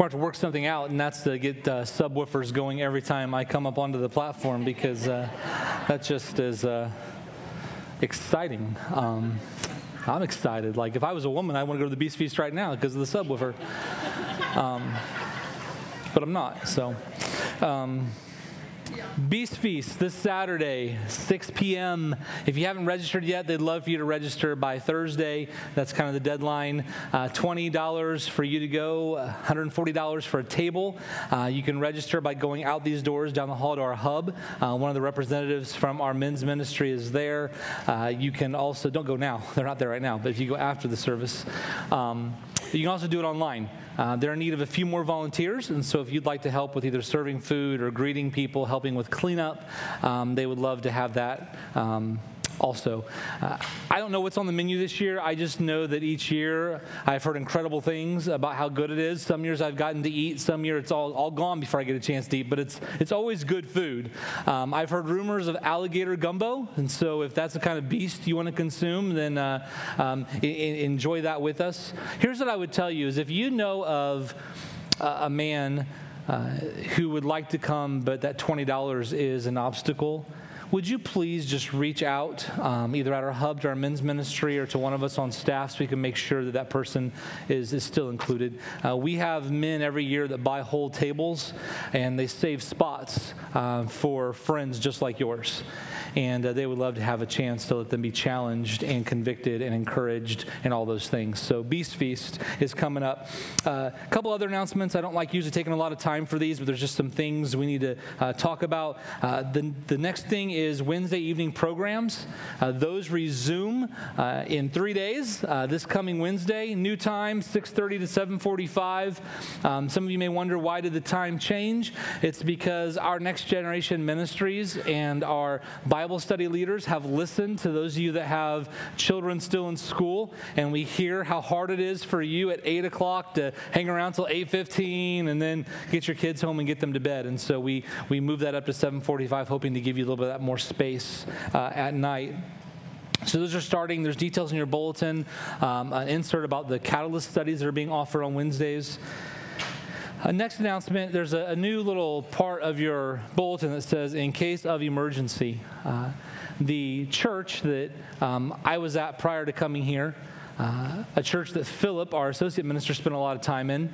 we're going to work something out, and that's to get uh, subwoofers going every time I come up onto the platform because uh, that just is uh, exciting. Um, I'm excited. Like, if I was a woman, I want to go to the Beast Feast right now because of the subwoofer. Um, but I'm not, so. Um, Beast Feast this Saturday, 6 p.m. If you haven't registered yet, they'd love for you to register by Thursday. That's kind of the deadline. Uh, $20 for you to go, $140 for a table. Uh, you can register by going out these doors down the hall to our hub. Uh, one of the representatives from our men's ministry is there. Uh, you can also, don't go now, they're not there right now, but if you go after the service, um, you can also do it online. Uh, they're in need of a few more volunteers, and so if you'd like to help with either serving food or greeting people, helping with cleanup, um, they would love to have that. Um, also. Uh, I don't know what's on the menu this year. I just know that each year I've heard incredible things about how good it is. Some years I've gotten to eat, some year it's all, all gone before I get a chance to eat, but it's, it's always good food. Um, I've heard rumors of alligator gumbo, and so if that's the kind of beast you want to consume, then uh, um, I- I- enjoy that with us. Here's what I would tell you is if you know of uh, a man uh, who would like to come, but that $20 is an obstacle, would you please just reach out um, either at our hub to our men's ministry or to one of us on staff so we can make sure that that person is, is still included? Uh, we have men every year that buy whole tables and they save spots uh, for friends just like yours. And uh, they would love to have a chance to let them be challenged and convicted and encouraged and all those things. So, Beast Feast is coming up. Uh, a couple other announcements. I don't like usually taking a lot of time for these, but there's just some things we need to uh, talk about. Uh, the, the next thing is Wednesday evening programs. Uh, those resume uh, in three days. Uh, this coming Wednesday, new time, 6:30 to 7:45. Um, some of you may wonder why did the time change? It's because our next generation ministries and our Bible study leaders have listened to those of you that have children still in school, and we hear how hard it is for you at 8 o'clock to hang around till 8:15 and then get your kids home and get them to bed. And so we we move that up to 7:45, hoping to give you a little bit that more space uh, at night. So those are starting. There's details in your bulletin, um, an insert about the catalyst studies that are being offered on Wednesdays. Uh, next announcement there's a, a, new little part of your bulletin that says, in case of emergency. Uh, the church that um, I was at prior to coming here, uh, a church that Philip, our associate minister, spent a lot of time in.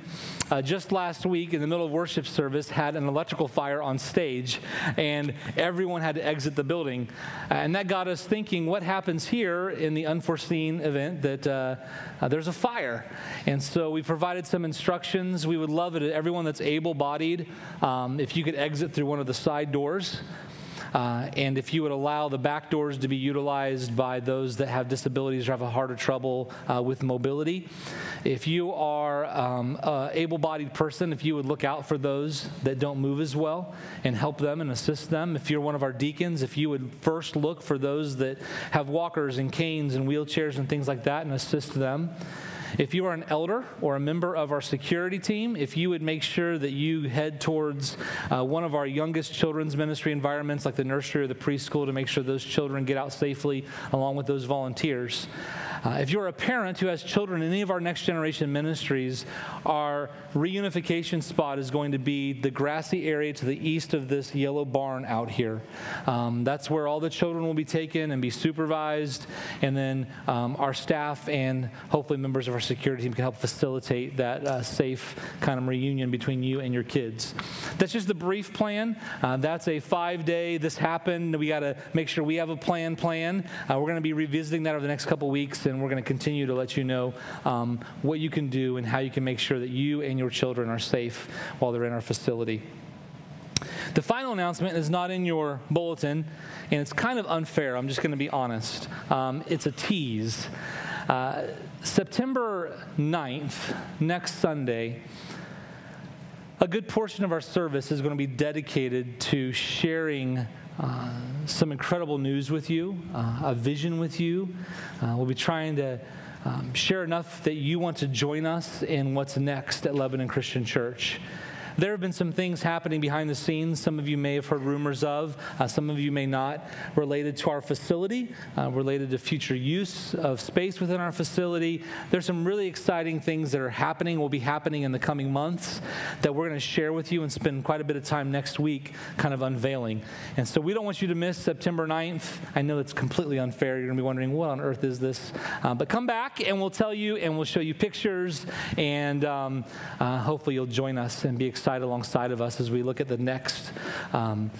Uh, just last week, in the middle of worship service, had an electrical fire on stage, and everyone had to exit the building. And that got us thinking what happens here in the unforeseen event that uh, uh, there's a fire? And so we provided some instructions. We would love it, everyone that's able bodied, um, if you could exit through one of the side doors. Uh, and if you would allow the back doors to be utilized by those that have disabilities or have a harder trouble uh, with mobility, if you are um, an able bodied person, if you would look out for those that don't move as well and help them and assist them, if you're one of our deacons, if you would first look for those that have walkers and canes and wheelchairs and things like that and assist them. If you are an elder or a member of our security team, if you would make sure that you head towards uh, one of our youngest children's ministry environments, like the nursery or the preschool, to make sure those children get out safely along with those volunteers. Uh, if you're a parent who has children in any of our next generation ministries, our reunification spot is going to be the grassy area to the east of this yellow barn out here. Um, that's where all the children will be taken and be supervised, and then um, our staff and hopefully members of our security team can help facilitate that uh, safe kind of reunion between you and your kids. That's just the brief plan. Uh, that's a five day, this happened. We got to make sure we have a plan plan. Uh, we're going to be revisiting that over the next couple weeks, and we're going to continue to let you know um, what you can do and how you can make sure that you and your children are safe while they're in our facility. The final announcement is not in your bulletin, and it's kind of unfair. I'm just going to be honest. Um, it's a tease. Uh, September 9th, next Sunday, a good portion of our service is going to be dedicated to sharing uh, some incredible news with you, uh, a vision with you. Uh, we'll be trying to um, share enough that you want to join us in what's next at Lebanon Christian Church. There have been some things happening behind the scenes. Some of you may have heard rumors of, uh, some of you may not, related to our facility, uh, related to future use of space within our facility. There's some really exciting things that are happening, will be happening in the coming months that we're going to share with you and spend quite a bit of time next week kind of unveiling. And so we don't want you to miss September 9th. I know it's completely unfair. You're going to be wondering, what on earth is this? Uh, but come back and we'll tell you and we'll show you pictures and um, uh, hopefully you'll join us and be excited alongside of us as we look at the next. Um,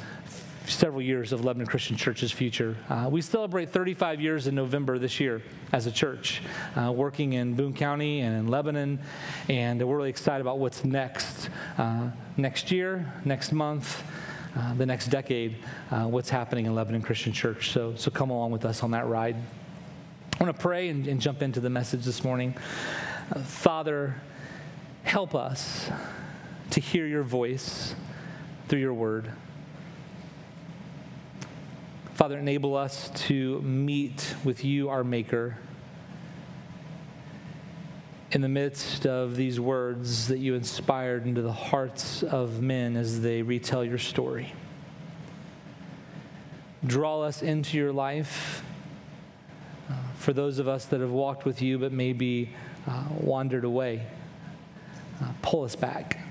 several years of Lebanon Christian Church's future. Uh, we celebrate 35 years in November this year as a church, uh, working in Boone County and in Lebanon, and we're really excited about what's next uh, next year, next month. Uh, the next decade, uh, what's happening in Lebanon Christian Church. So, so come along with us on that ride. I want to pray and, and jump into the message this morning. Uh, Father, help us to hear your voice through your word. Father, enable us to meet with you, our Maker, in the midst of these words that you inspired into the hearts of men as they retell your story. Draw us into your life. Uh, for those of us that have walked with you but maybe uh, wandered away, uh, pull us back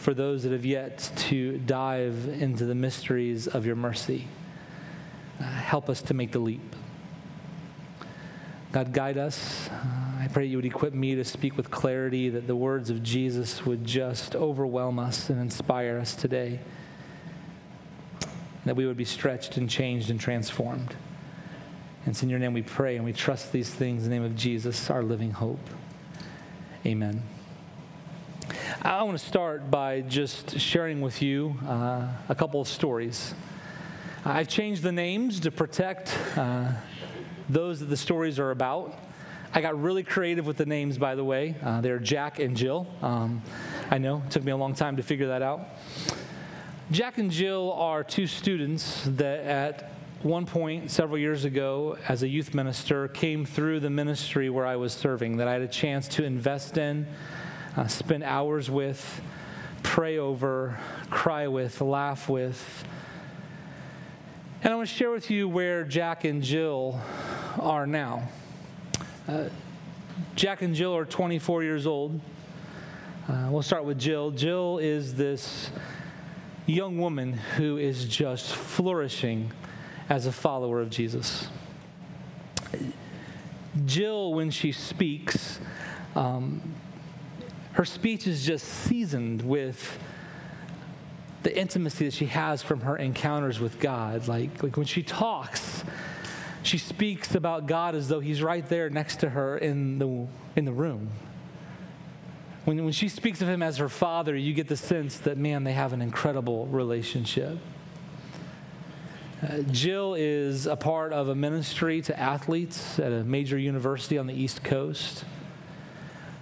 for those that have yet to dive into the mysteries of your mercy. Uh, help us to make the leap. God, guide us. Uh, I pray you would equip me to speak with clarity, that the words of Jesus would just overwhelm us and inspire us today, that we would be stretched and changed and transformed. And it's in your name we pray and we trust these things in the name of Jesus, our living hope. Amen. I want to start by just sharing with you uh, a couple of stories. I've changed the names to protect uh, those that the stories are about. I got really creative with the names, by the way. Uh, they're Jack and Jill. Um, I know, it took me a long time to figure that out. Jack and Jill are two students that at one point several years ago as a youth minister came through the ministry where I was serving that I had a chance to invest in uh, spend hours with, pray over, cry with, laugh with. And I want to share with you where Jack and Jill are now. Uh, Jack and Jill are 24 years old. Uh, we'll start with Jill. Jill is this young woman who is just flourishing as a follower of Jesus. Jill, when she speaks, um, her speech is just seasoned with the intimacy that she has from her encounters with God. Like, like when she talks, she speaks about God as though he's right there next to her in the, in the room. When, when she speaks of him as her father, you get the sense that, man, they have an incredible relationship. Uh, Jill is a part of a ministry to athletes at a major university on the East Coast.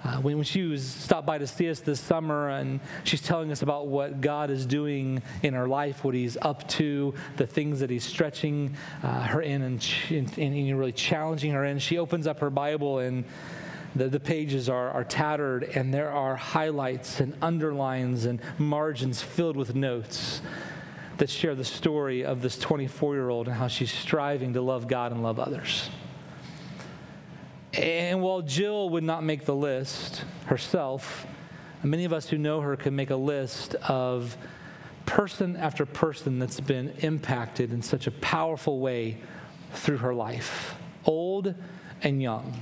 Uh, when, when she was stopped by to see us this summer, and she's telling us about what God is doing in her life, what He's up to, the things that He's stretching uh, her in and, and, and really challenging her in. She opens up her Bible and the, the pages are, are tattered, and there are highlights and underlines and margins filled with notes that share the story of this 24 year old and how she's striving to love God and love others. And while Jill would not make the list herself, many of us who know her can make a list of person after person that's been impacted in such a powerful way through her life, old and young.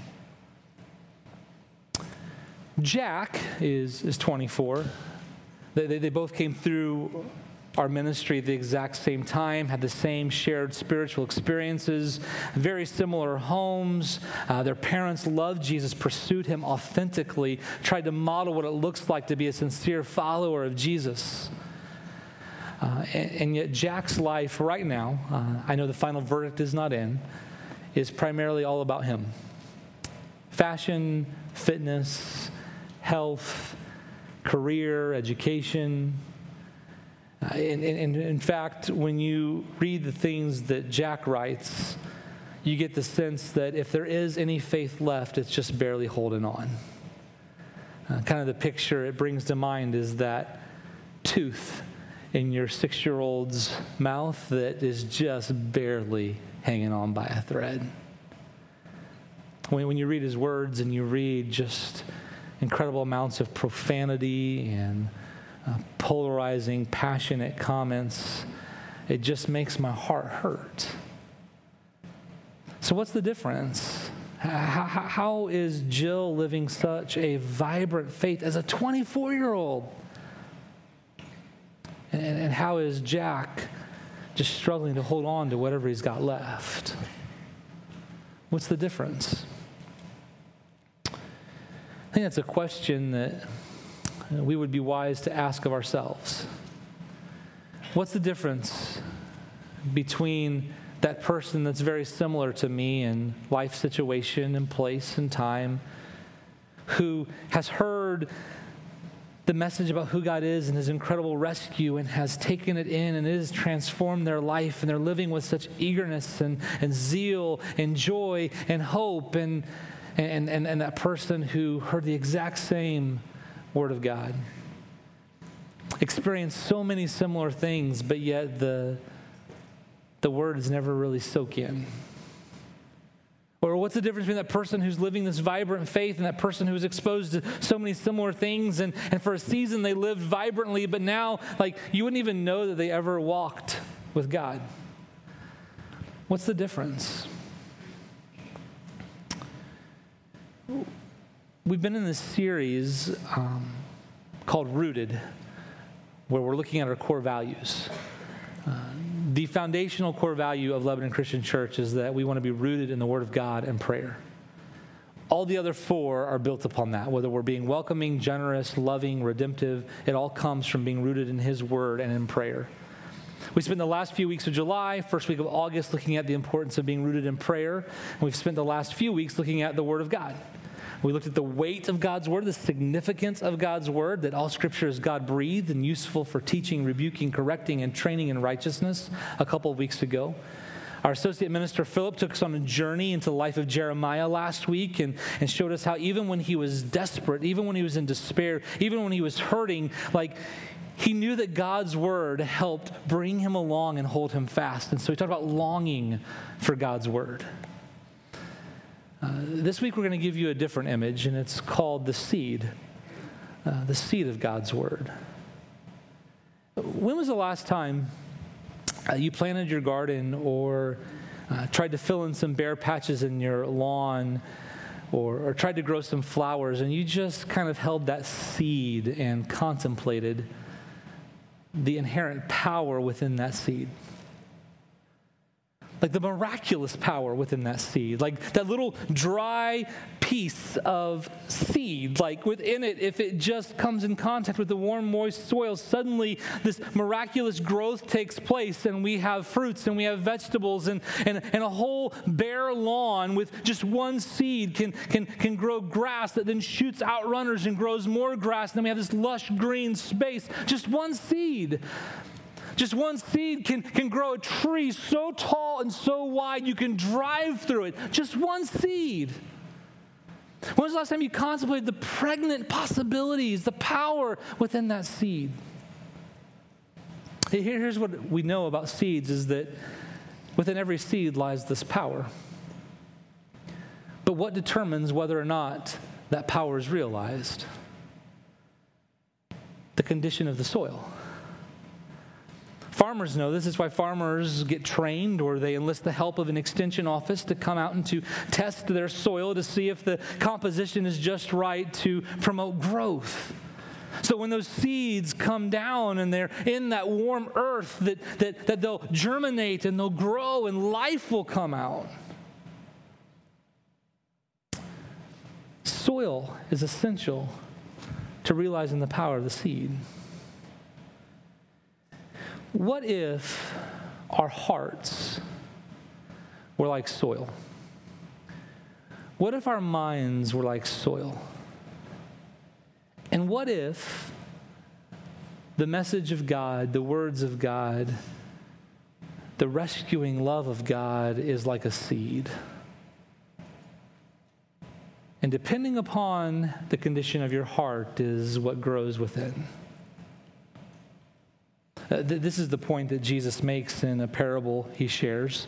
Jack is, is 24. They, they, they both came through our ministry at the exact same time, had the same shared spiritual experiences, very similar homes. Uh, their parents loved Jesus, pursued him authentically, tried to model what it looks like to be a sincere follower of Jesus. Uh, and, and, yet, Jack's life right now, uh, I know the final verdict is not in, is primarily all about him fashion, fitness, health, career, education, and, and, in fact, when you read the things that Jack writes, you get the sense that if there is any faith left, it's just barely holding on. Uh, kind of the picture it brings to mind is that tooth in your six year old's mouth that is just barely hanging on by a thread. When, when you read his words and you read just incredible amounts of profanity and uh, polarizing, passionate comments, it just makes my heart hurt. So, what's the difference? How, how is Jill living such a vibrant faith as a 24 year old? And, and how is Jack just struggling to hold on to whatever he's got left? What's the difference? I think that's a question that we would be wise to ask of ourselves. What's the difference between that person that's very similar to me in life situation and place and time, who has heard the message about who God is and his incredible rescue and has taken it in and it has transformed their life and they're living with such eagerness and, and zeal and joy and hope and, and, and, and that person who heard the exact same word of God Experience so many similar things but yet the the words never really soak in or what's the difference between that person who's living this vibrant faith and that person who's exposed to so many similar things and, and for a season they lived vibrantly, but now, like, you wouldn't even know that they ever walked with God? What's the difference? We've been in this series um, called Rooted, where we're looking at our core values. Uh, the foundational core value of Lebanon Christian Church is that we want to be rooted in the Word of God and prayer. All the other four are built upon that, whether we're being welcoming, generous, loving, redemptive, it all comes from being rooted in His Word and in prayer. We spent the last few weeks of July, first week of August, looking at the importance of being rooted in prayer. And we've spent the last few weeks looking at the Word of God. We looked at the weight of God's word, the significance of God's word, that all scripture is God breathed and useful for teaching, rebuking, correcting, and training in righteousness a couple of weeks ago. Our associate minister Philip took us on a journey into the life of Jeremiah last week and, and showed us how even when he was desperate, even when he was in despair, even when he was hurting, like he knew that God's word helped bring him along and hold him fast. And so he talked about longing for God's word. Uh, this week, we're going to give you a different image, and it's called the seed, uh, the seed of God's Word. When was the last time uh, you planted your garden or uh, tried to fill in some bare patches in your lawn or, or tried to grow some flowers and you just kind of held that seed and contemplated the inherent power within that seed? Like the miraculous power within that seed, like that little dry piece of seed, like within it, if it just comes in contact with the warm, moist soil, suddenly this miraculous growth takes place, and we have fruits and we have vegetables, and, and, and a whole bare lawn with just one seed can, can, can grow grass that then shoots out runners and grows more grass, and then we have this lush green space. Just one seed. Just one seed can, can grow a tree so tall and so wide you can drive through it. Just one seed. When was the last time you contemplated the pregnant possibilities, the power within that seed? Here's what we know about seeds is that within every seed lies this power. But what determines whether or not that power is realized? The condition of the soil. Farmers know this. is why farmers get trained or they enlist the help of an extension office to come out and to test their soil to see if the composition is just right to promote growth. So when those seeds come down and they're in that warm earth, that, that, that they'll germinate and they'll grow and life will come out. Soil is essential to realizing the power of the seed. What if our hearts were like soil? What if our minds were like soil? And what if the message of God, the words of God, the rescuing love of God is like a seed? And depending upon the condition of your heart is what grows within. Uh, th- this is the point that Jesus makes in a parable he shares.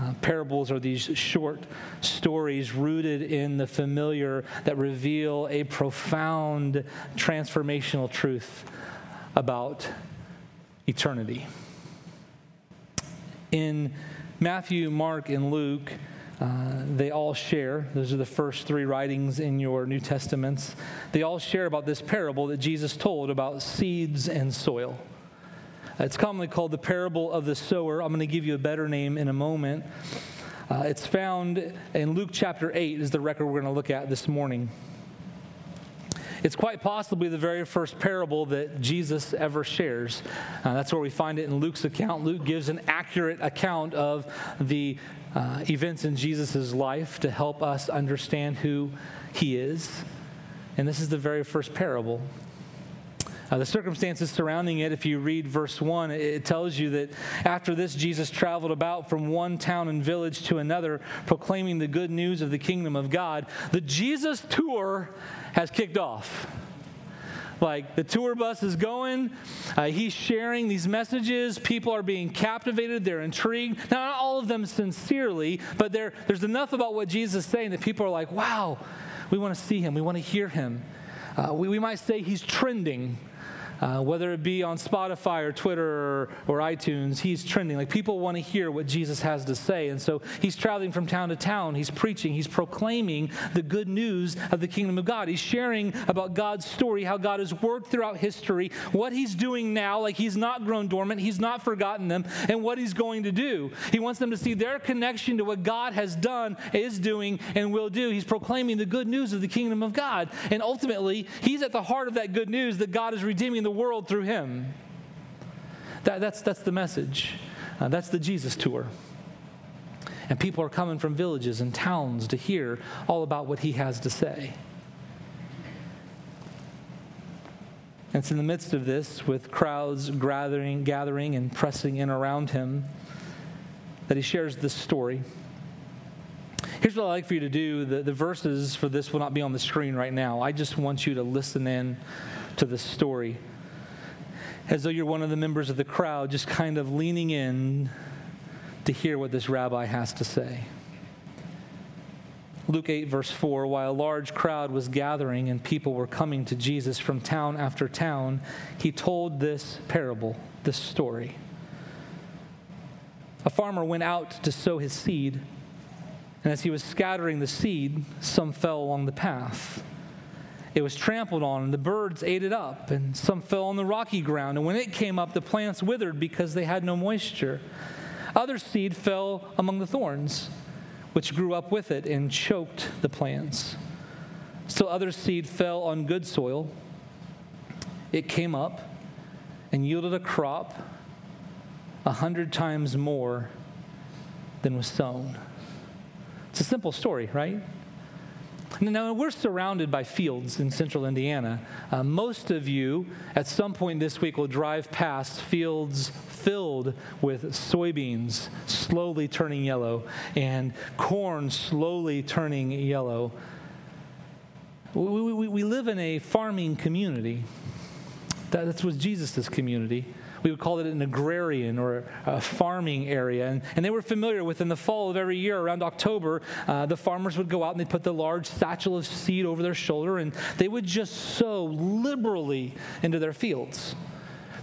Uh, parables are these short stories rooted in the familiar that reveal a profound transformational truth about eternity. In Matthew, Mark, and Luke, uh, they all share, those are the first three writings in your New Testaments. They all share about this parable that Jesus told about seeds and soil. It's commonly called the parable of the sower. I'm going to give you a better name in a moment. Uh, it's found in Luke chapter 8, is the record we're going to look at this morning. It's quite possibly the very first parable that Jesus ever shares. Uh, that's where we find it in Luke's account. Luke gives an accurate account of the uh, events in Jesus' life to help us understand who he is. And this is the very first parable. Uh, the circumstances surrounding it, if you read verse 1, it, tells you that after this, Jesus traveled about from one town and village to another, proclaiming the good news of the kingdom of God. The Jesus tour has kicked off. Like the tour bus is going, uh, he's sharing these messages. People are being captivated, they're intrigued. Now, not all of them sincerely, but there's enough about what Jesus is saying that people are like, wow, we want to see him, we want to hear him. Uh, we, we might say he's trending uh, whether it be on Spotify or Twitter or, or iTunes, he's trending. Like people want to hear what Jesus has to say. And so he's traveling from town to town. He's preaching. He's proclaiming the good news of the kingdom of God. He's sharing about God's story, how God has worked throughout history, what he's doing now. Like he's not grown dormant, he's not forgotten them, and what he's going to do. He wants them to see their connection to what God has done, is doing, and will do. He's proclaiming the good news of the kingdom of God. And ultimately, he's at the heart of that good news that God is redeeming the the world through him. That, that's, that's the message. Uh, that's the Jesus tour. And people are coming from villages and towns to hear all about what he has to say. And it's in the midst of this, with crowds gathering, gathering and pressing in around him, that he shares this story. Here's what I'd like for you to do. The, the verses for this will not be on the screen right now. I just want you to listen in to the story as though you're one of the members of the crowd, just kind of leaning in to hear what this rabbi has to say. Luke 8, verse 4 While a large crowd was gathering and people were coming to Jesus from town after town, he told this parable, this story. A farmer went out to sow his seed, and as he was scattering the seed, some fell along the path it was trampled on, and the birds ate it up, and some fell on the rocky ground. And when it came up, the plants withered because they had no moisture. Other seed fell among the thorns, which grew up with it and choked the plants. Still, other seed fell on good soil. It came up and yielded a crop a hundred times more than was sown. It's a simple story, right? Now, we're surrounded by fields in central Indiana. Uh, most of you, at some point this week, will drive past fields filled with soybeans slowly turning yellow and corn slowly turning yellow. We, we, we live in a farming community. That, that's was Jesus' community we would call it an agrarian or a farming area. And, and they were familiar with in the fall of every year, around October, uh, the farmers would go out and they'd put the large satchel of seed over their shoulder and they would just sow liberally into their fields.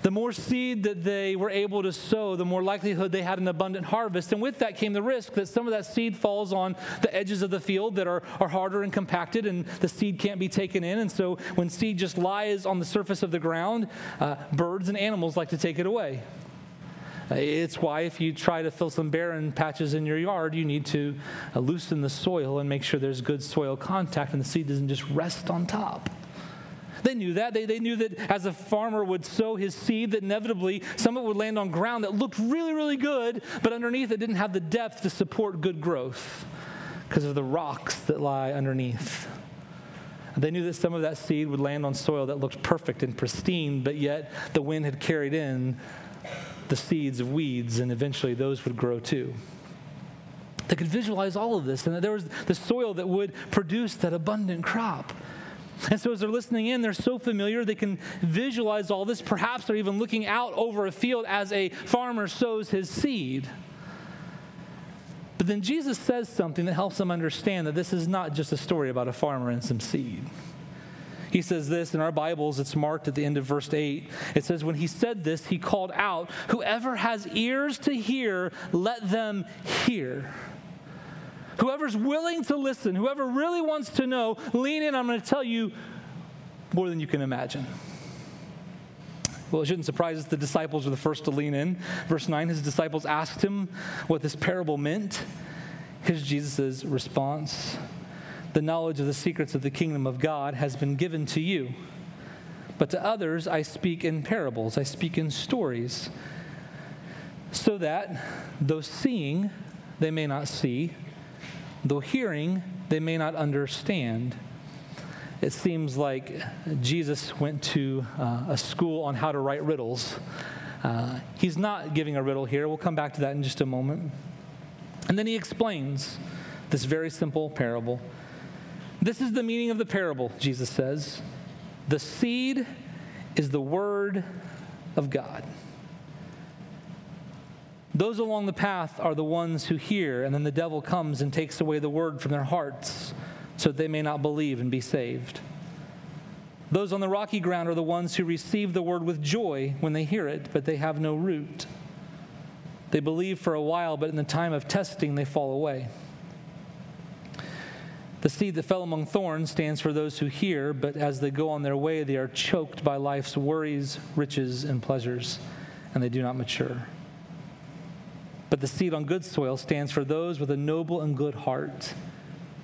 The more seed that they were able to sow, the more likelihood they had an abundant harvest. And with that came the risk that some of that seed falls on the edges of the field that are, are harder and compacted, and the seed can't be taken in. And so when seed just lies on the surface of the ground, uh, birds and animals like to take it away. It's why, if you try to fill some barren patches in your yard, you need to uh, loosen the soil and make sure there's good soil contact and the seed doesn't just rest on top. They knew that. They, they knew that as a farmer would sow his seed, that inevitably some of it would land on ground that looked really, really good, but underneath it didn't have the depth to support good growth because of the rocks that lie underneath. They knew that some of that seed would land on soil that looked perfect and pristine, but yet the wind had carried in the seeds of weeds, and eventually those would grow too. They could visualize all of this, and that there was the soil that would produce that abundant crop. And so, as they're listening in, they're so familiar, they can visualize all this. Perhaps they're even looking out over a field as a farmer sows his seed. But then Jesus says something that helps them understand that this is not just a story about a farmer and some seed. He says this in our Bibles, it's marked at the end of verse 8. It says, When he said this, he called out, Whoever has ears to hear, let them hear. Whoever's willing to listen, whoever really wants to know, lean in. I'm going to tell you more than you can imagine. Well, it shouldn't surprise us the disciples were the first to lean in. Verse 9 his disciples asked him what this parable meant. Here's Jesus' response The knowledge of the secrets of the kingdom of God has been given to you. But to others, I speak in parables, I speak in stories, so that though seeing, they may not see Though hearing, they may not understand. It seems like Jesus went to uh, a school on how to write riddles. Uh, he's not giving a riddle here. We'll come back to that in just a moment. And then he explains this very simple parable. This is the meaning of the parable, Jesus says. The seed is the word of God. Those along the path are the ones who hear, and then the devil comes and takes away the word from their hearts so that they may not believe and be saved. Those on the rocky ground are the ones who receive the word with joy when they hear it, but they have no root. They believe for a while, but in the time of testing, they fall away. The seed that fell among thorns stands for those who hear, but as they go on their way, they are choked by life's worries, riches, and pleasures, and they do not mature. But the seed on good soil stands for those with a noble and good heart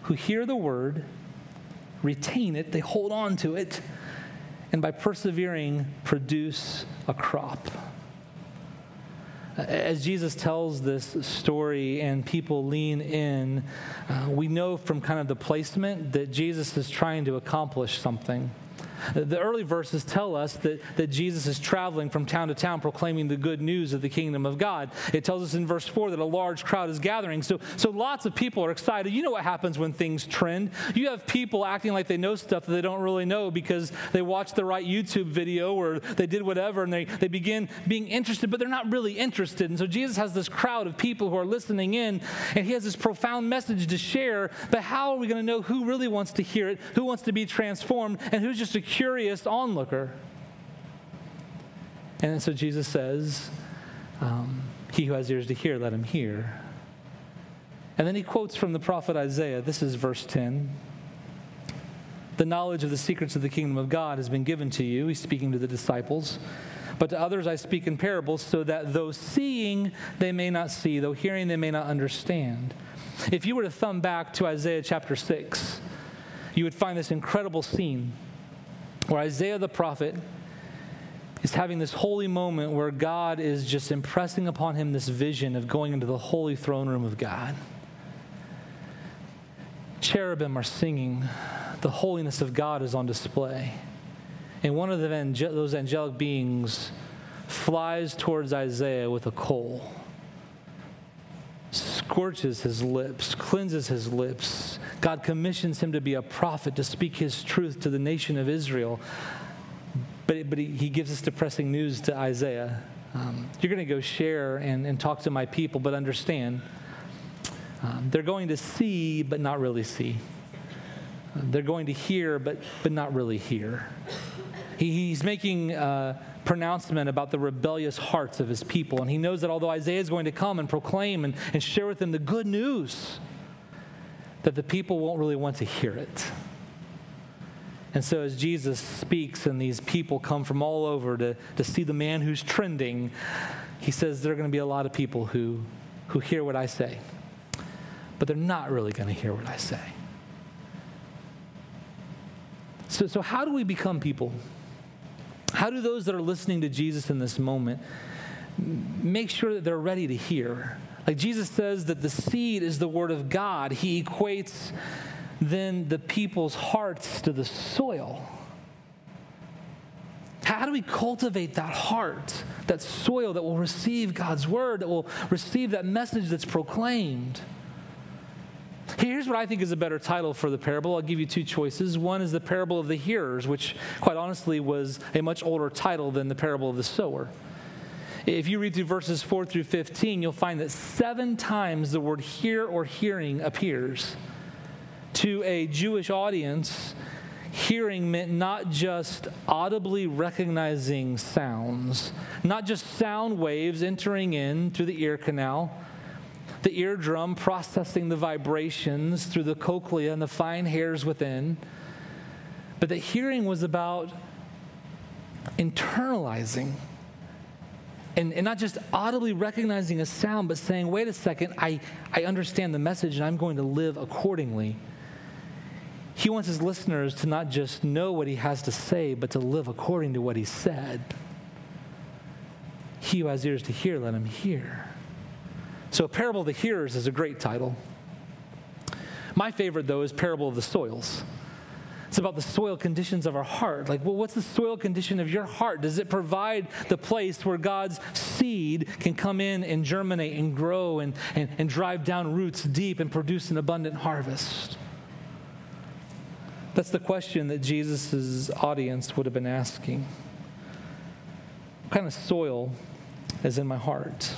who hear the word, retain it, they hold on to it, and by persevering, produce a crop. As Jesus tells this story and people lean in, uh, we know from kind of the placement that Jesus is trying to accomplish something. The early verses tell us that, that Jesus is traveling from town to town proclaiming the good news of the kingdom of God. It tells us in verse 4 that a large crowd is gathering. So, so lots of people are excited. You know what happens when things trend. You have people acting like they know stuff that they don't really know because they watched the right YouTube video or they did whatever and they, they begin being interested, but they're not really interested. And so Jesus has this crowd of people who are listening in and he has this profound message to share. But how are we going to know who really wants to hear it, who wants to be transformed, and who's just a curious onlooker. And so Jesus says, um, He who has ears to hear, let him hear. And then he quotes from the prophet Isaiah. This is verse 10. The knowledge of the secrets of the kingdom of God has been given to you. He's speaking to the disciples. But to others I speak in parables, so that though seeing they may not see, though hearing they may not understand. If you were to thumb back to Isaiah chapter 6, you would find this incredible scene where Isaiah the prophet is having this holy moment where God is just impressing upon him this vision of going into the holy throne room of God. Cherubim are singing, the holiness of God is on display. And one of the, those angelic beings flies towards Isaiah with a coal, scorches his lips, cleanses his lips, God commissions him to be a prophet, to speak his truth to the nation of Israel. But, but he, he gives us depressing news to Isaiah. Um, you're going to go share and, and talk to my people, but understand um, they're going to see, but not really see. Uh, they're going to hear, but, but not really hear. He, he's making a pronouncement about the rebellious hearts of his people. And he knows that although Isaiah is going to come and proclaim and, and share with them the good news, that the people won't really want to hear it. And so, as Jesus speaks and these people come from all over to, to see the man who's trending, he says there are going to be a lot of people who, who hear what I say, but they're not really going to hear what I say. So, so, how do we become people? How do those that are listening to Jesus in this moment make sure that they're ready to hear? Like Jesus says that the seed is the word of God, he equates then the people's hearts to the soil. How do we cultivate that heart, that soil that will receive God's word, that will receive that message that's proclaimed? Here's what I think is a better title for the parable. I'll give you two choices. One is the parable of the hearers, which, quite honestly, was a much older title than the parable of the sower. If you read through verses 4 through 15, you'll find that seven times the word hear or hearing appears. To a Jewish audience, hearing meant not just audibly recognizing sounds, not just sound waves entering in through the ear canal, the eardrum processing the vibrations through the cochlea and the fine hairs within, but that hearing was about internalizing and, and not just audibly recognizing a sound, but saying, wait a second, I, I understand the message and I'm going to live accordingly. He wants his listeners to not just know what he has to say, but to live according to what he said. He who has ears to hear, let him hear. So, Parable of the Hearers is a great title. My favorite, though, is Parable of the Soils. It's about the soil conditions of our heart. Like, well, what's the soil condition of your heart? Does it provide the place where God's seed can come in and germinate and grow and, and, and drive down roots deep and produce an abundant harvest? That's the question that Jesus' audience would have been asking. What kind of soil is in my heart?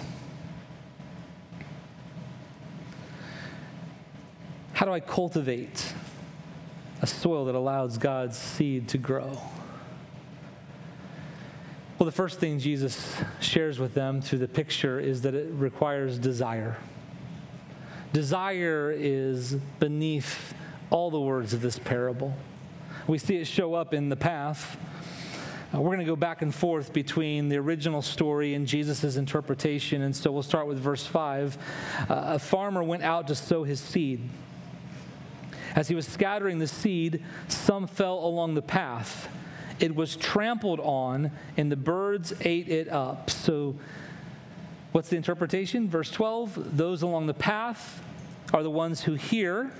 How do I cultivate a soil that allows God's seed to grow? Well, the first thing Jesus shares with them through the picture is that it requires desire. Desire is beneath all the words of this parable. We see it show up in the path. Uh, we're going to go back and forth between the original story and Jesus' interpretation. And so we'll start with verse 5. Uh, a farmer went out to sow his seed. As he was scattering the seed, some fell along the path. It was trampled on, and the birds ate it up. So, what's the interpretation? Verse 12 those along the path are the ones who hear,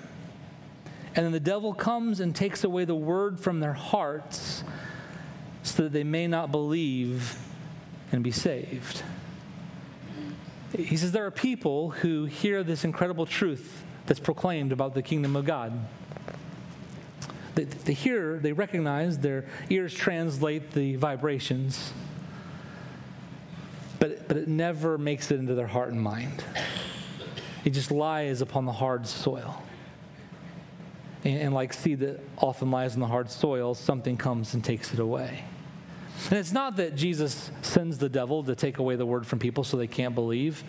and then the devil comes and takes away the word from their hearts so that they may not believe and be saved. He says there are people who hear this incredible truth that's proclaimed about the kingdom of God. They, they hear, they recognize, their ears translate the vibrations, but, but it never makes it into their heart and mind. It just lies upon the hard soil. And, and like seed that often lies in the hard soil, something comes and takes it away. And it's not that Jesus sends the devil to take away the word from people so they can't believe.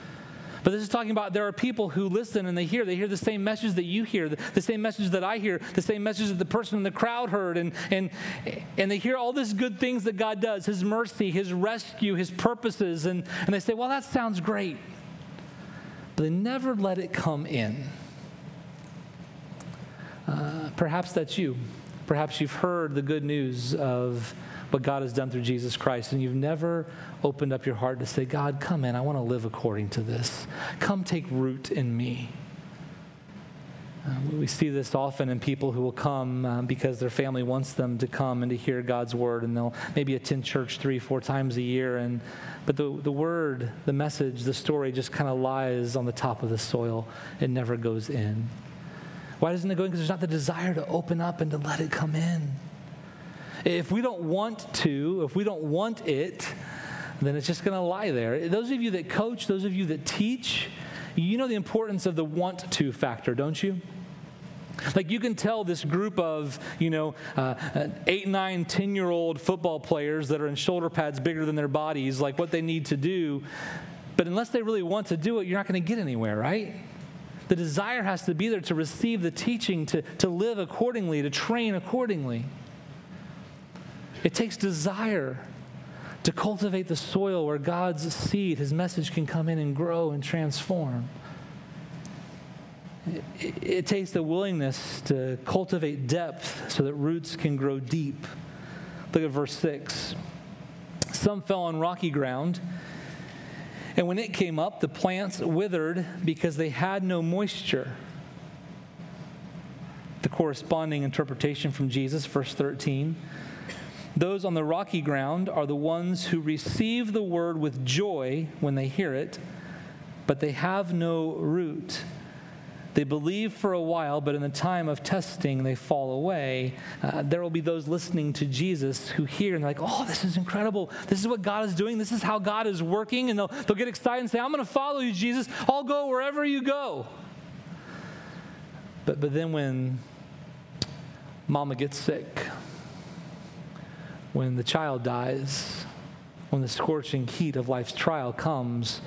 But this is talking about there are people who listen and they hear. They hear the same message that you hear, the, same message that I hear, the same message that the person in the crowd heard. And, and, and they hear all these good things that God does His mercy, His rescue, His purposes. And, and they say, well, that sounds great. But they never let it come in. Uh, perhaps that's you. Perhaps you've heard the good news of what God has done through Jesus Christ, and you've never opened up your heart to say, God, come in. I want to live according to this. Come take root in me. Uh, we see this often in people who will come uh, because their family wants them to come and to hear God's word, and they'll maybe attend church three, four times a year. And but the the word, the message, the story just kind of lies on the top of the soil. It never goes in. Why doesn't it go in? Because there's not the desire to open up and to let it come in. If we don't want to, if we don't want it, then it's just going to lie there. Those of you that coach, those of you that teach, you know the importance of the want to factor, don't you? Like you can tell this group of, you know, uh, eight, nine, ten year old football players that are in shoulder pads bigger than their bodies, like what they need to do. But unless they really want to do it, you're not going to get anywhere, right? The desire has to be there to receive the teaching, to, to live accordingly, to train accordingly. It takes desire to cultivate the soil where God's seed, his message, can come in and grow and transform. It, it, takes the willingness to cultivate depth so that roots can grow deep. Look at verse 6. Some fell on rocky ground, and when it came up, the plants withered because they had no moisture. The corresponding interpretation from Jesus, verse 13 those on the rocky ground are the ones who receive the word with joy when they hear it, but they have no root. They believe for a while, but in the time of testing, they fall away. Uh, there will be those listening to Jesus who hear and they're like, oh, this is incredible. This is what God is doing. This is how God is working. And they'll, they'll get excited and say, I'm going to follow you, Jesus. I'll go wherever you go. But, but then when mama gets sick, when the child dies, when the scorching heat of life's trial comes,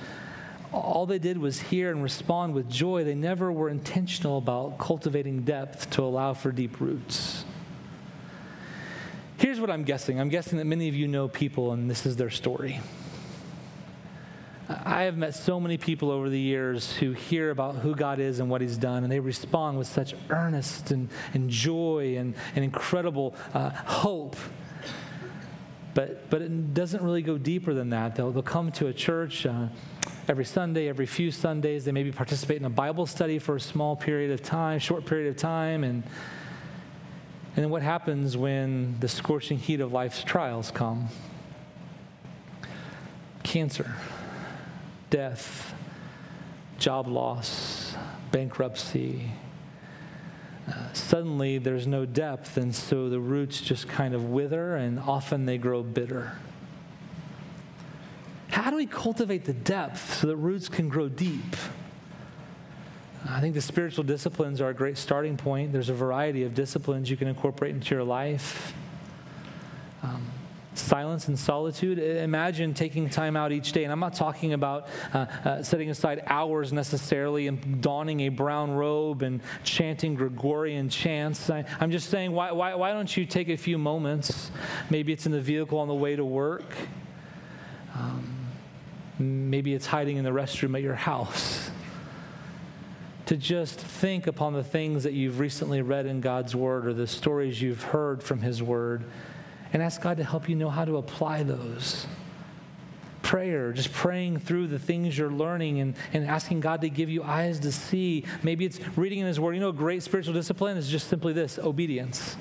all they did was hear and respond with joy. They never were intentional about cultivating depth to allow for deep roots. Here's what I'm guessing I'm guessing that many of you know people, and this is their story. I have met so many people over the years who hear about who God is and what He's done, and they respond with such earnest and, and joy and, and incredible uh, hope. But, but it doesn't really go deeper than that. They'll, they'll come to a church. Uh, every Sunday, every few Sundays. They maybe participate in a Bible study for a small period of time, short period of time. And, and then what happens when the scorching heat of life's trials come? Cancer, death, job loss, bankruptcy. Suddenly there's no depth, and so the roots just kind of wither, and often they grow bitter. How do we cultivate the depth so that roots can grow deep? I think the spiritual disciplines are a great starting point. There's a variety of disciplines you can incorporate into your life. Um, silence and solitude. Imagine taking time out each day, and I'm not talking about uh, uh, setting aside hours necessarily and donning a brown robe and chanting Gregorian chants. I, am just saying, why, why, why don't you take a few moments? Maybe it's in the vehicle on the way to work. Um, Maybe it's hiding in the restroom at your house. To just think upon the things that you've recently read in God's Word or the stories you've heard from His Word and ask God to help you know how to apply those. Prayer, just praying through the things you're learning and, and asking God to give you eyes to see. Maybe it's reading in His Word. You know, great spiritual discipline is just simply this obedience.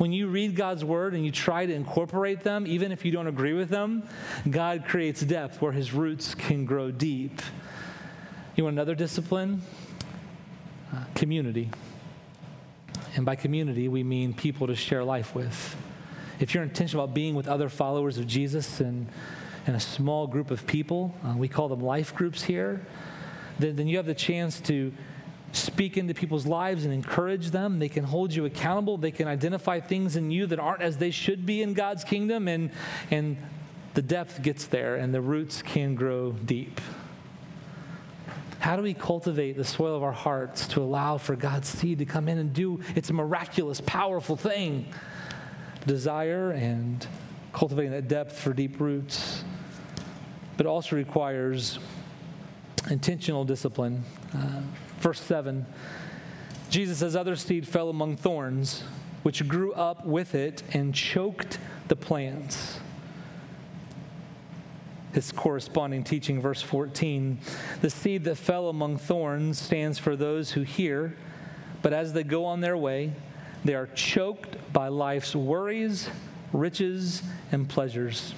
When you read God's word and you try to incorporate them, even if you don't agree with them, God creates depth where his roots can grow deep. You want another discipline? Uh, community. And by community, we mean people to share life with. If you're intentional about being with other followers of Jesus and, and a small group of people, uh, we call them life groups here, then, then you have the chance to speak into people's lives and encourage them. They can hold you accountable. They can identify things in you that aren't as they should be in God's kingdom, and, and the depth gets there and the roots can grow deep. How do we cultivate the soil of our hearts to allow for God's seed to come in and do its miraculous, powerful thing? Desire and cultivating that depth for deep roots, but also requires intentional discipline. Uh, verse 7, Jesus says, Other seed fell among thorns, which grew up with it and choked the plants. His corresponding teaching, verse 14 the seed that fell among thorns stands for those who hear, but as they go on their way, they are choked by life's worries, riches, and pleasures,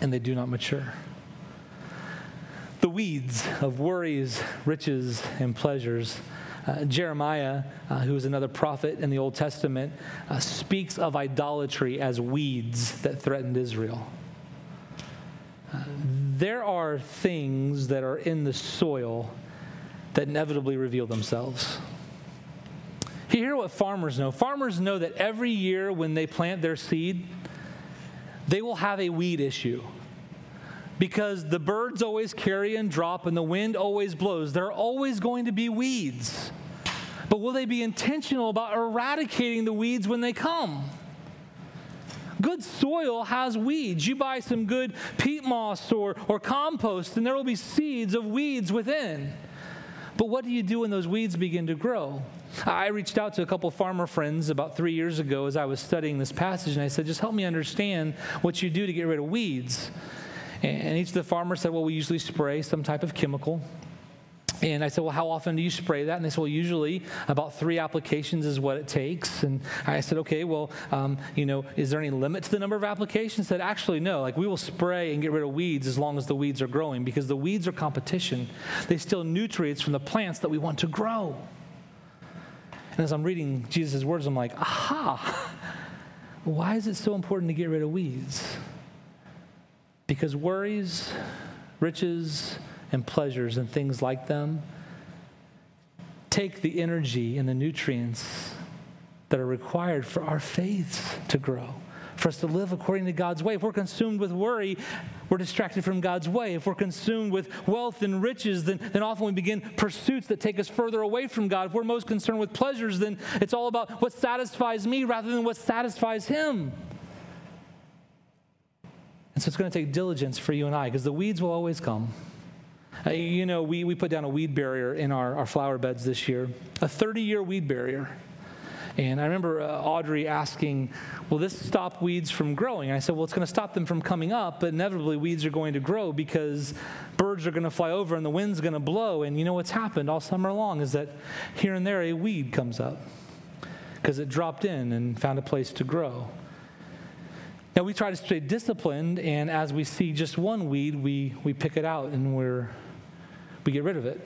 and they do not mature the weeds of worries, riches, and pleasures. Uh, Jeremiah, uh, who is another prophet in the Old Testament, uh, speaks of idolatry as weeds that threatened Israel. Uh, there are things that are in the soil that inevitably reveal themselves. You hear what farmers know. Farmers know that every year when they plant their seed, they will have a weed issue because the birds always carry and drop and the wind always blows. There are always going to be weeds. But will they be intentional about eradicating the weeds when they come? Good soil has weeds. You buy some good peat moss or, or compost, and there will be seeds of weeds within. But what do you do when those weeds begin to grow? I reached out to a couple farmer friends about three years ago as I was studying this passage, and I said, just help me understand what you do to get rid of weeds. And each of the farmers said, well, we usually spray some type of chemical. And I said, Well, how often do you spray that? And they said, Well, usually about three applications is what it takes. And I said, Okay, well, um, you know, is there any limit to the number of applications? Said, Actually, no. Like, we will spray and get rid of weeds as long as the weeds are growing because the weeds are competition. They steal nutrients from the plants that we want to grow. And as I'm reading Jesus' words, I'm like, Aha! Why is it so important to get rid of weeds? Because worries, riches, and pleasures and things like them take the energy and the nutrients that are required for our faith to grow, for us to live according to God's way. If we're consumed with worry, we're distracted from God's way. If we're consumed with wealth and riches, then, then often we begin pursuits that take us further away from God. If we're most concerned with pleasures, then it's all about what satisfies me rather than what satisfies Him. And so it's going to take diligence for you and I because the weeds will always come. Uh, you know, we, we put down a weed barrier in our, our flower beds this year, a 30 year weed barrier. And I remember uh, Audrey asking, Will this stop weeds from growing? And I said, Well, it's going to stop them from coming up, but inevitably weeds are going to grow because birds are going to fly over and the wind's going to blow. And you know what's happened all summer long is that here and there a weed comes up because it dropped in and found a place to grow. Now, we try to stay disciplined, and as we see just one weed, we, we pick it out and we're we get rid of it.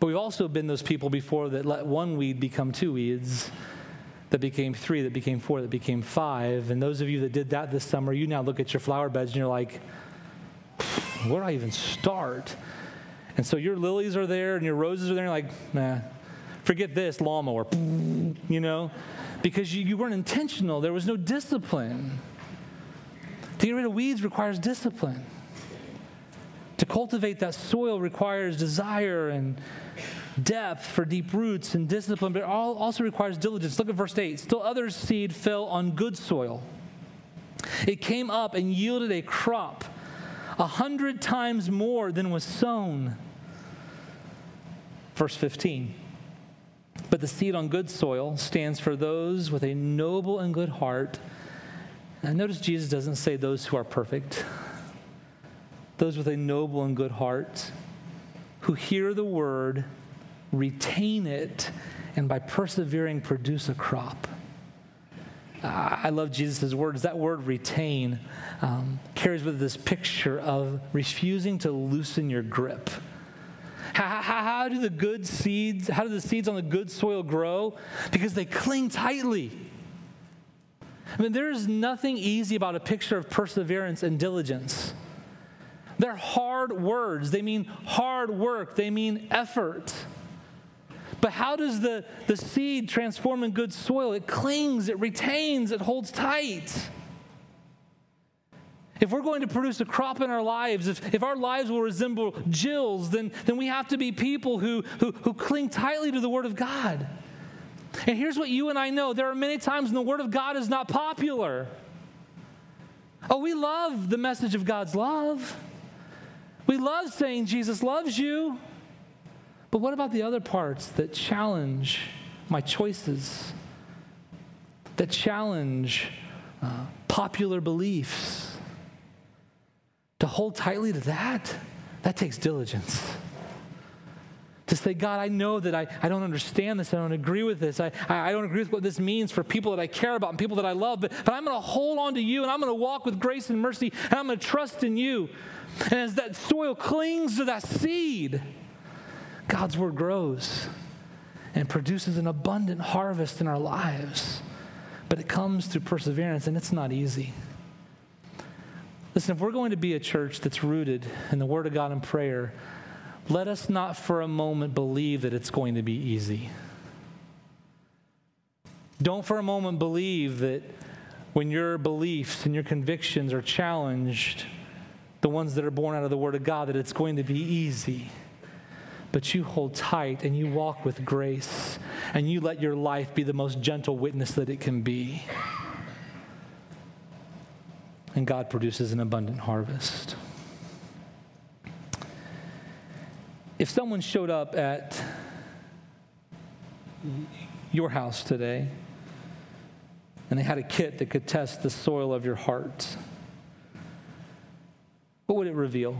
But we've also been those people before that let one weed become two weeds, that became three, that became four, that became five. And those of you that did that this summer, you now look at your flower beds and you're like, where do I even start? And so your lilies are there and your roses are there, and you're like, nah, forget this, lawnmower, you know? Because you, you weren't intentional, there was no discipline. To get rid of weeds requires discipline. To cultivate that soil requires desire and depth for deep roots and discipline, but it also requires diligence. Look at verse 8. Still others' seed fell on good soil. It came up and yielded a crop a hundred times more than was sown. Verse 15. But the seed on good soil stands for those with a noble and good heart. And notice Jesus doesn't say those who are perfect those with a noble and good heart who hear the word, retain it, and by persevering produce a crop. I love Jesus' words. That word retain um, carries with it this picture of refusing to loosen your grip. How, how, how, do the good seeds, how do the seeds on the good soil grow? Because they cling tightly. I mean, there is nothing easy about a picture of perseverance and diligence. They're hard words. They mean hard work. They mean effort. But how does the, the seed transform in good soil? It clings, it retains, it holds tight. If we're going to produce a crop in our lives, if, if our lives will resemble Jill's, then, then we have to be people who, who, who cling tightly to the Word of God. And here's what you and I know there are many times when the Word of God is not popular. Oh, we love the message of God's love. We love saying Jesus loves you. But what about the other parts that challenge my choices, that challenge uh, popular beliefs? To hold tightly to that, that takes diligence. To say, God, I know that I, I don't understand this. I don't agree with this. I, I don't agree with what this means for people that I care about and people that I love, but, but I'm going to hold on to you and I'm going to walk with grace and mercy and I'm going to trust in you. And as that soil clings to that seed, God's word grows and produces an abundant harvest in our lives. But it comes through perseverance, and it's not easy. Listen, if we're going to be a church that's rooted in the Word of God and prayer, let us not for a moment believe that it's going to be easy. Don't for a moment believe that when your beliefs and your convictions are challenged, the ones that are born out of the Word of God, that it's going to be easy. But you hold tight and you walk with grace and you let your life be the most gentle witness that it can be. And God produces an abundant harvest. If someone showed up at your house today and they had a kit that could test the soil of your heart, what would it reveal?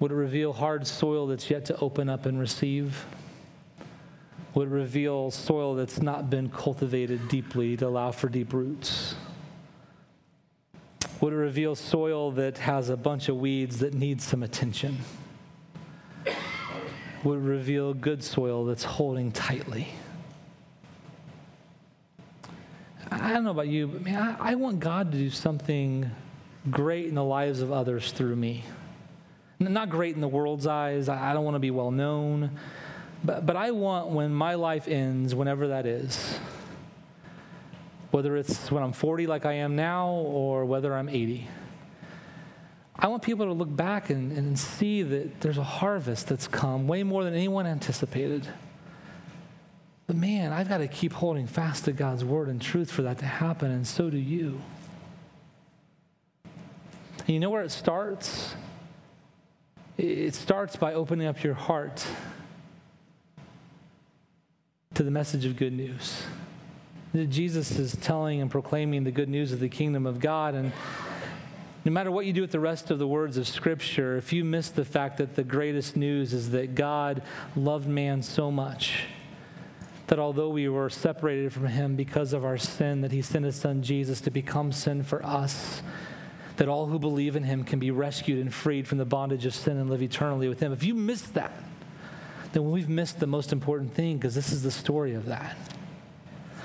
Would it reveal hard soil that's yet to open up and receive? Would it reveal soil that's not been cultivated deeply to allow for deep roots? Would it reveal soil that has a bunch of weeds that need some attention? Would reveal good soil that's holding tightly? I don't know about you, but man, I, I want God to do something great in the lives of others through me. Not great in the world's eyes. I don't want to be well known. But, but I want when my life ends, whenever that is, whether it's when I'm 40 like I am now or whether I'm 80, I want people to look back and, and see that there's a harvest that's come way more than anyone anticipated. But man, I've got to keep holding fast to God's word and truth for that to happen, and so do you. And you know where it starts? It starts by opening up your heart to the message of good news. Jesus is telling and proclaiming the good news of the kingdom of God. And no matter what you do with the rest of the words of Scripture, if you miss the fact that the greatest news is that God loved man so much that although we were separated from him because of our sin, that he sent his son Jesus to become sin for us that all who believe in him can be rescued and freed from the bondage of sin and live eternally with him. If you miss that, then we've missed the most important thing because this is the story of that.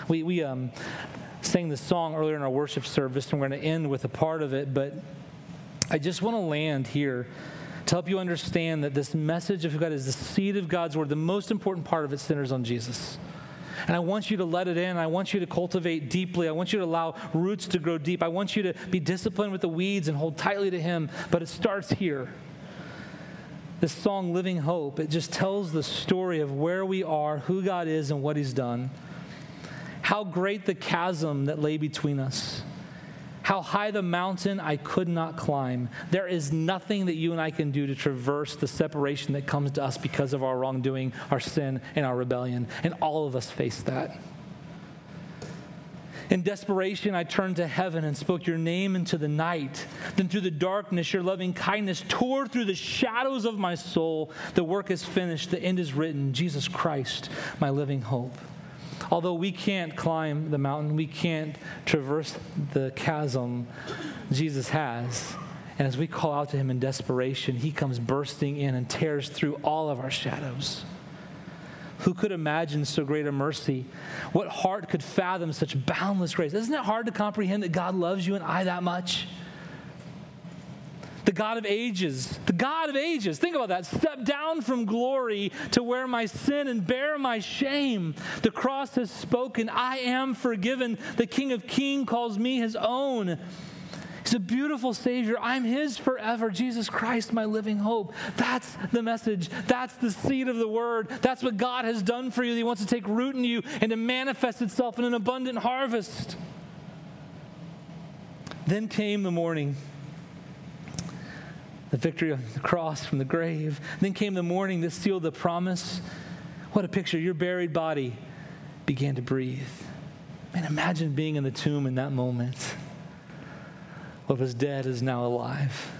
We, we um, sang this song earlier in our worship service, and we're going to end with a part of it, but I just want to land here to help you understand that this message of God is the seed of God's word. The most important part of it centers on Jesus. And I want you to let it in. I want you to cultivate deeply. I want you to allow roots to grow deep. I want you to be disciplined with the weeds and hold tightly to Him. But it starts here. This song, Living Hope, it just tells the story of where we are, who God is, and what He's done. How great the chasm that lay between us how high the mountain I could not climb. There is nothing that you and I can do to traverse the separation that comes to us because of our wrongdoing, our sin, and our rebellion. And all of us face that. In desperation, I turned to heaven and spoke your name into the night. Then, through the darkness, your loving kindness tore through the shadows of my soul. The work is finished, the end is written. Jesus Christ, my living hope. Although we can't climb the mountain, we can't traverse the chasm, Jesus has. And as we call out to him in desperation, he comes bursting in and tears through all of our shadows. Who could imagine so great a mercy? What heart could fathom such boundless grace? Isn't it hard to comprehend that God loves you and I that much? The God of ages, the God of ages, think about that, step down from glory to wear my sin and bear my shame. The cross has spoken, I am forgiven. The King of Kings calls me his own. He's a beautiful Savior. I'm His forever. Jesus Christ, my living hope. That's the message. That's the seed of the Word. That's what God has done for you. He wants to take root in you and to manifest itself in an abundant harvest. Then came the morning the victory of the cross from the grave. Then came the morning that sealed the promise. What a picture. Your buried body began to breathe. Man, imagine being in the tomb in that moment. What was dead is now alive.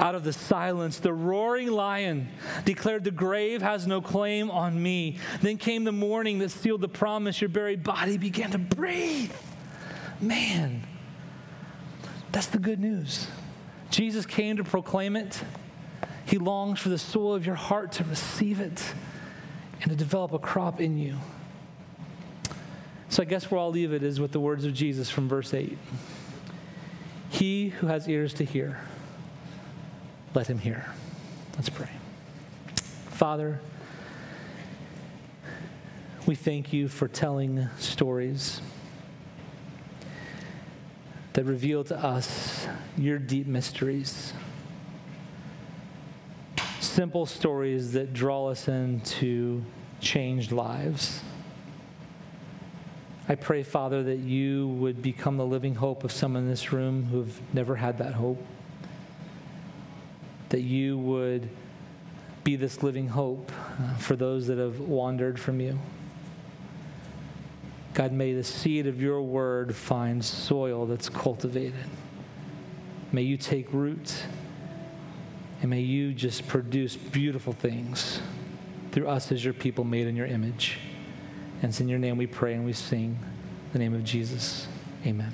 Out of the silence, the roaring lion declared, The grave has no claim on me. Then came the morning that sealed the promise. Your buried body began to breathe. Man, that's the good news. Jesus came to proclaim it. He longs for the soul of your heart to receive it and to develop a crop in you. So I guess where I'll leave it is with the words of Jesus from verse 8 He who has ears to hear, let him hear. Let's pray. Father, we thank you for telling stories that reveal to us your deep mysteries. Simple stories that draw us into changed lives. I pray, Father, that you would become the living hope of some in this room who've never had that hope. That you would be this living hope uh, for those that have wandered from you. God, may the seed of your word find soil that's cultivated. May you take root And may you just produce beautiful things through us as your people made in your image. And it's in your name we pray and we sing. In the name of Jesus. Amen.